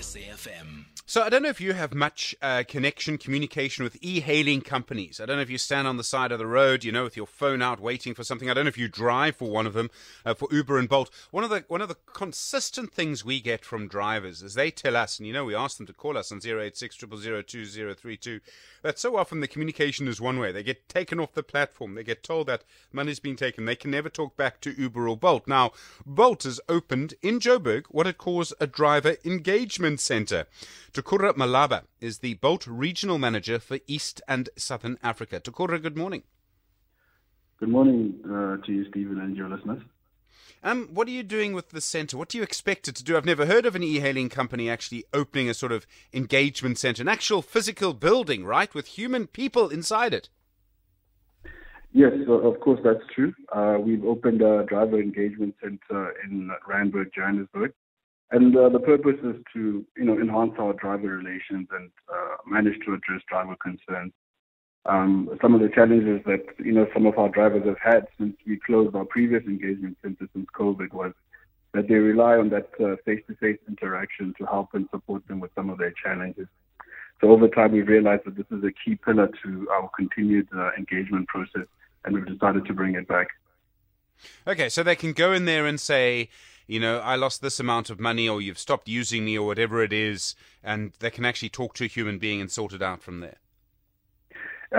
SAFM. So I don't know if you have much uh, connection, communication with e-hailing companies. I don't know if you stand on the side of the road, you know, with your phone out waiting for something. I don't know if you drive for one of them, uh, for Uber and Bolt. One of the one of the consistent things we get from drivers is they tell us, and you know, we ask them to call us on 086 2032 that so often the communication is one way. They get taken off the platform. They get told that money's been taken. They can never talk back to Uber or Bolt. Now, Bolt has opened in Joburg what it calls a driver engagement center. Takura Malaba is the Bolt Regional Manager for East and Southern Africa. Tukura, good morning. Good morning uh, to you, Stephen, and your listeners. Um, what are you doing with the centre? What do you expect it to do? I've never heard of an e-hailing company actually opening a sort of engagement centre, an actual physical building, right, with human people inside it. Yes, of course that's true. Uh, we've opened a driver engagement centre in Randburg, Johannesburg, and uh, the purpose is to, you know, enhance our driver relations and uh, manage to address driver concerns. Um, some of the challenges that, you know, some of our drivers have had since we closed our previous engagement center since COVID was that they rely on that uh, face-to-face interaction to help and support them with some of their challenges. So over time, we've realized that this is a key pillar to our continued uh, engagement process, and we've decided to bring it back. Okay, so they can go in there and say, you know, I lost this amount of money, or you've stopped using me, or whatever it is, and they can actually talk to a human being and sort it out from there.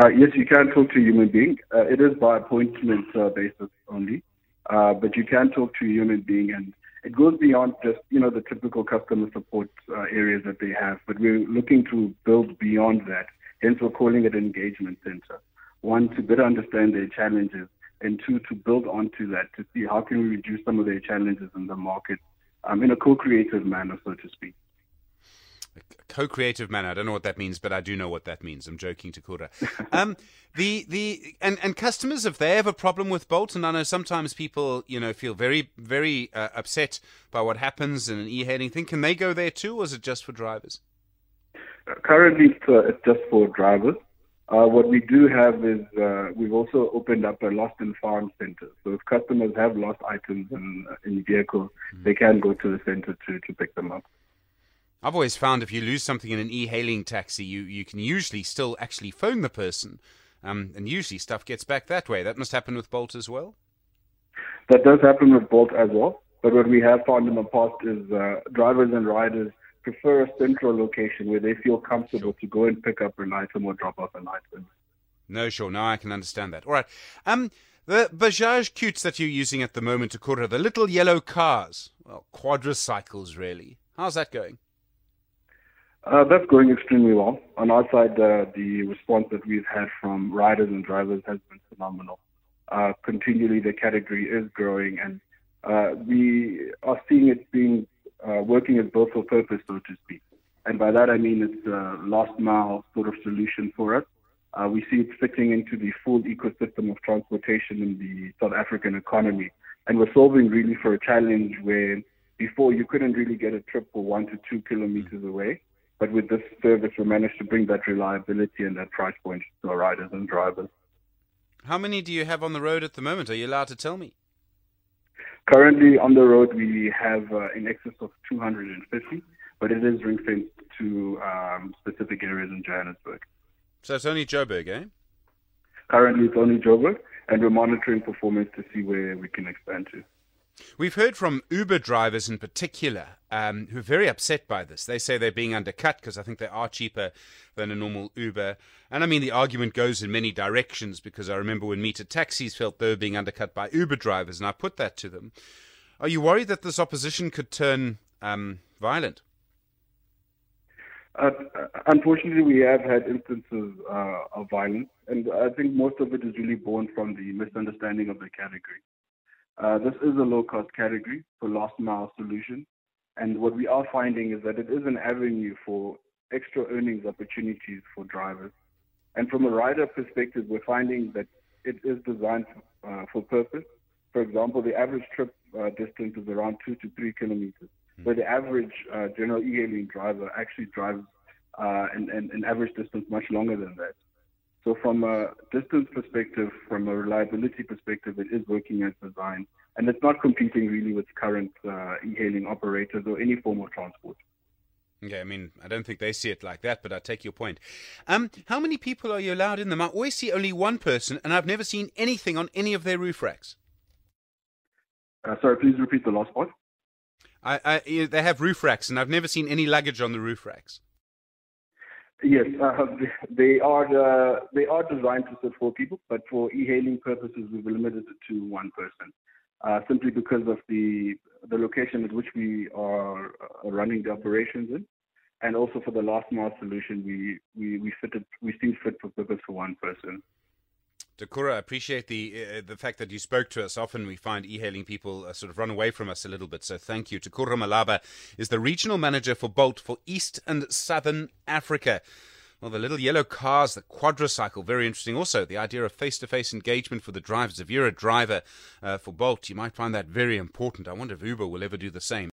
Uh, yes, you can talk to a human being. Uh, it is by appointment uh, basis only, uh, but you can talk to a human being, and it goes beyond just you know the typical customer support uh, areas that they have. But we're looking to build beyond that. Hence, we're calling it an engagement center. One to better understand their challenges and two, to build onto that to see how can we reduce some of their challenges in the market um, in a co-creative manner, so to speak. A co-creative manner. I don't know what that means, but I do know what that means. I'm joking, Takura. Um, the the and and customers, if they have a problem with Bolt, and I know sometimes people, you know, feel very very uh, upset by what happens in an e-hailing thing. Can they go there too, or is it just for drivers? Uh, currently, it's, uh, it's just for drivers. Uh, what we do have is uh, we've also opened up a lost and found center. So if customers have lost items in, in vehicles, mm. they can go to the center to, to pick them up. I've always found if you lose something in an e-hailing taxi, you, you can usually still actually phone the person, um, and usually stuff gets back that way. That must happen with Bolt as well. That does happen with Bolt as well. But what we have found in the past is uh, drivers and riders prefer a central location where they feel comfortable to go and pick up an item or drop off an item. No, sure. Now I can understand that. All right. Um, the Bajaj Qutes that you're using at the moment, Takura, the little yellow cars, well, quadricycles, really. How's that going? Uh, that's going extremely well. On our side, uh, the response that we've had from riders and drivers has been phenomenal. Uh, continually, the category is growing, and uh, we are seeing it being uh, working as both for purpose, so to speak. And by that I mean it's a last mile sort of solution for us. Uh, we see it fitting into the full ecosystem of transportation in the South African economy. And we're solving really for a challenge where before you couldn't really get a trip for one to two kilometers away. But with this service, we managed to bring that reliability and that price point to our riders and drivers. How many do you have on the road at the moment? Are you allowed to tell me? Currently on the road, we have uh, in excess of 250, but it is ring fenced to um, specific areas in Johannesburg. So it's only Joburg, eh? Currently, it's only Joburg, and we're monitoring performance to see where we can expand to. We've heard from Uber drivers in particular um, who are very upset by this. They say they're being undercut because I think they are cheaper than a normal Uber. And I mean, the argument goes in many directions because I remember when Meter Taxis felt they were being undercut by Uber drivers, and I put that to them. Are you worried that this opposition could turn um, violent? Uh, unfortunately, we have had instances uh, of violence, and I think most of it is really born from the misunderstanding of the category. Uh, this is a low-cost category for last mile solutions. And what we are finding is that it is an avenue for extra earnings opportunities for drivers. And from a rider perspective, we're finding that it is designed uh, for purpose. For example, the average trip uh, distance is around two to three kilometers, mm-hmm. where the average uh, general e-hailing driver actually drives uh, an average distance much longer than that. So from a distance perspective, from a reliability perspective, it is working as designed. and it's not competing really with current uh, e-hailing operators or any form of transport. Okay, I mean, I don't think they see it like that, but I take your point. Um, how many people are you allowed in them? I always see only one person, and I've never seen anything on any of their roof racks. Uh, sorry, please repeat the last part. I, I, they have roof racks, and I've never seen any luggage on the roof racks. Yes, uh, they are uh, they are designed to serve four people, but for e-hailing purposes, we've limited it to one person, uh, simply because of the the location at which we are uh, running the operations in, and also for the last mile solution, we we we fitted we still fit for purpose for one person. Takura, I appreciate the uh, the fact that you spoke to us. Often we find e-hailing people uh, sort of run away from us a little bit, so thank you. Takura Malaba is the regional manager for Bolt for East and Southern Africa. Well, the little yellow cars, the quadricycle, very interesting. Also, the idea of face-to-face engagement for the drivers. If you're a driver uh, for Bolt, you might find that very important. I wonder if Uber will ever do the same.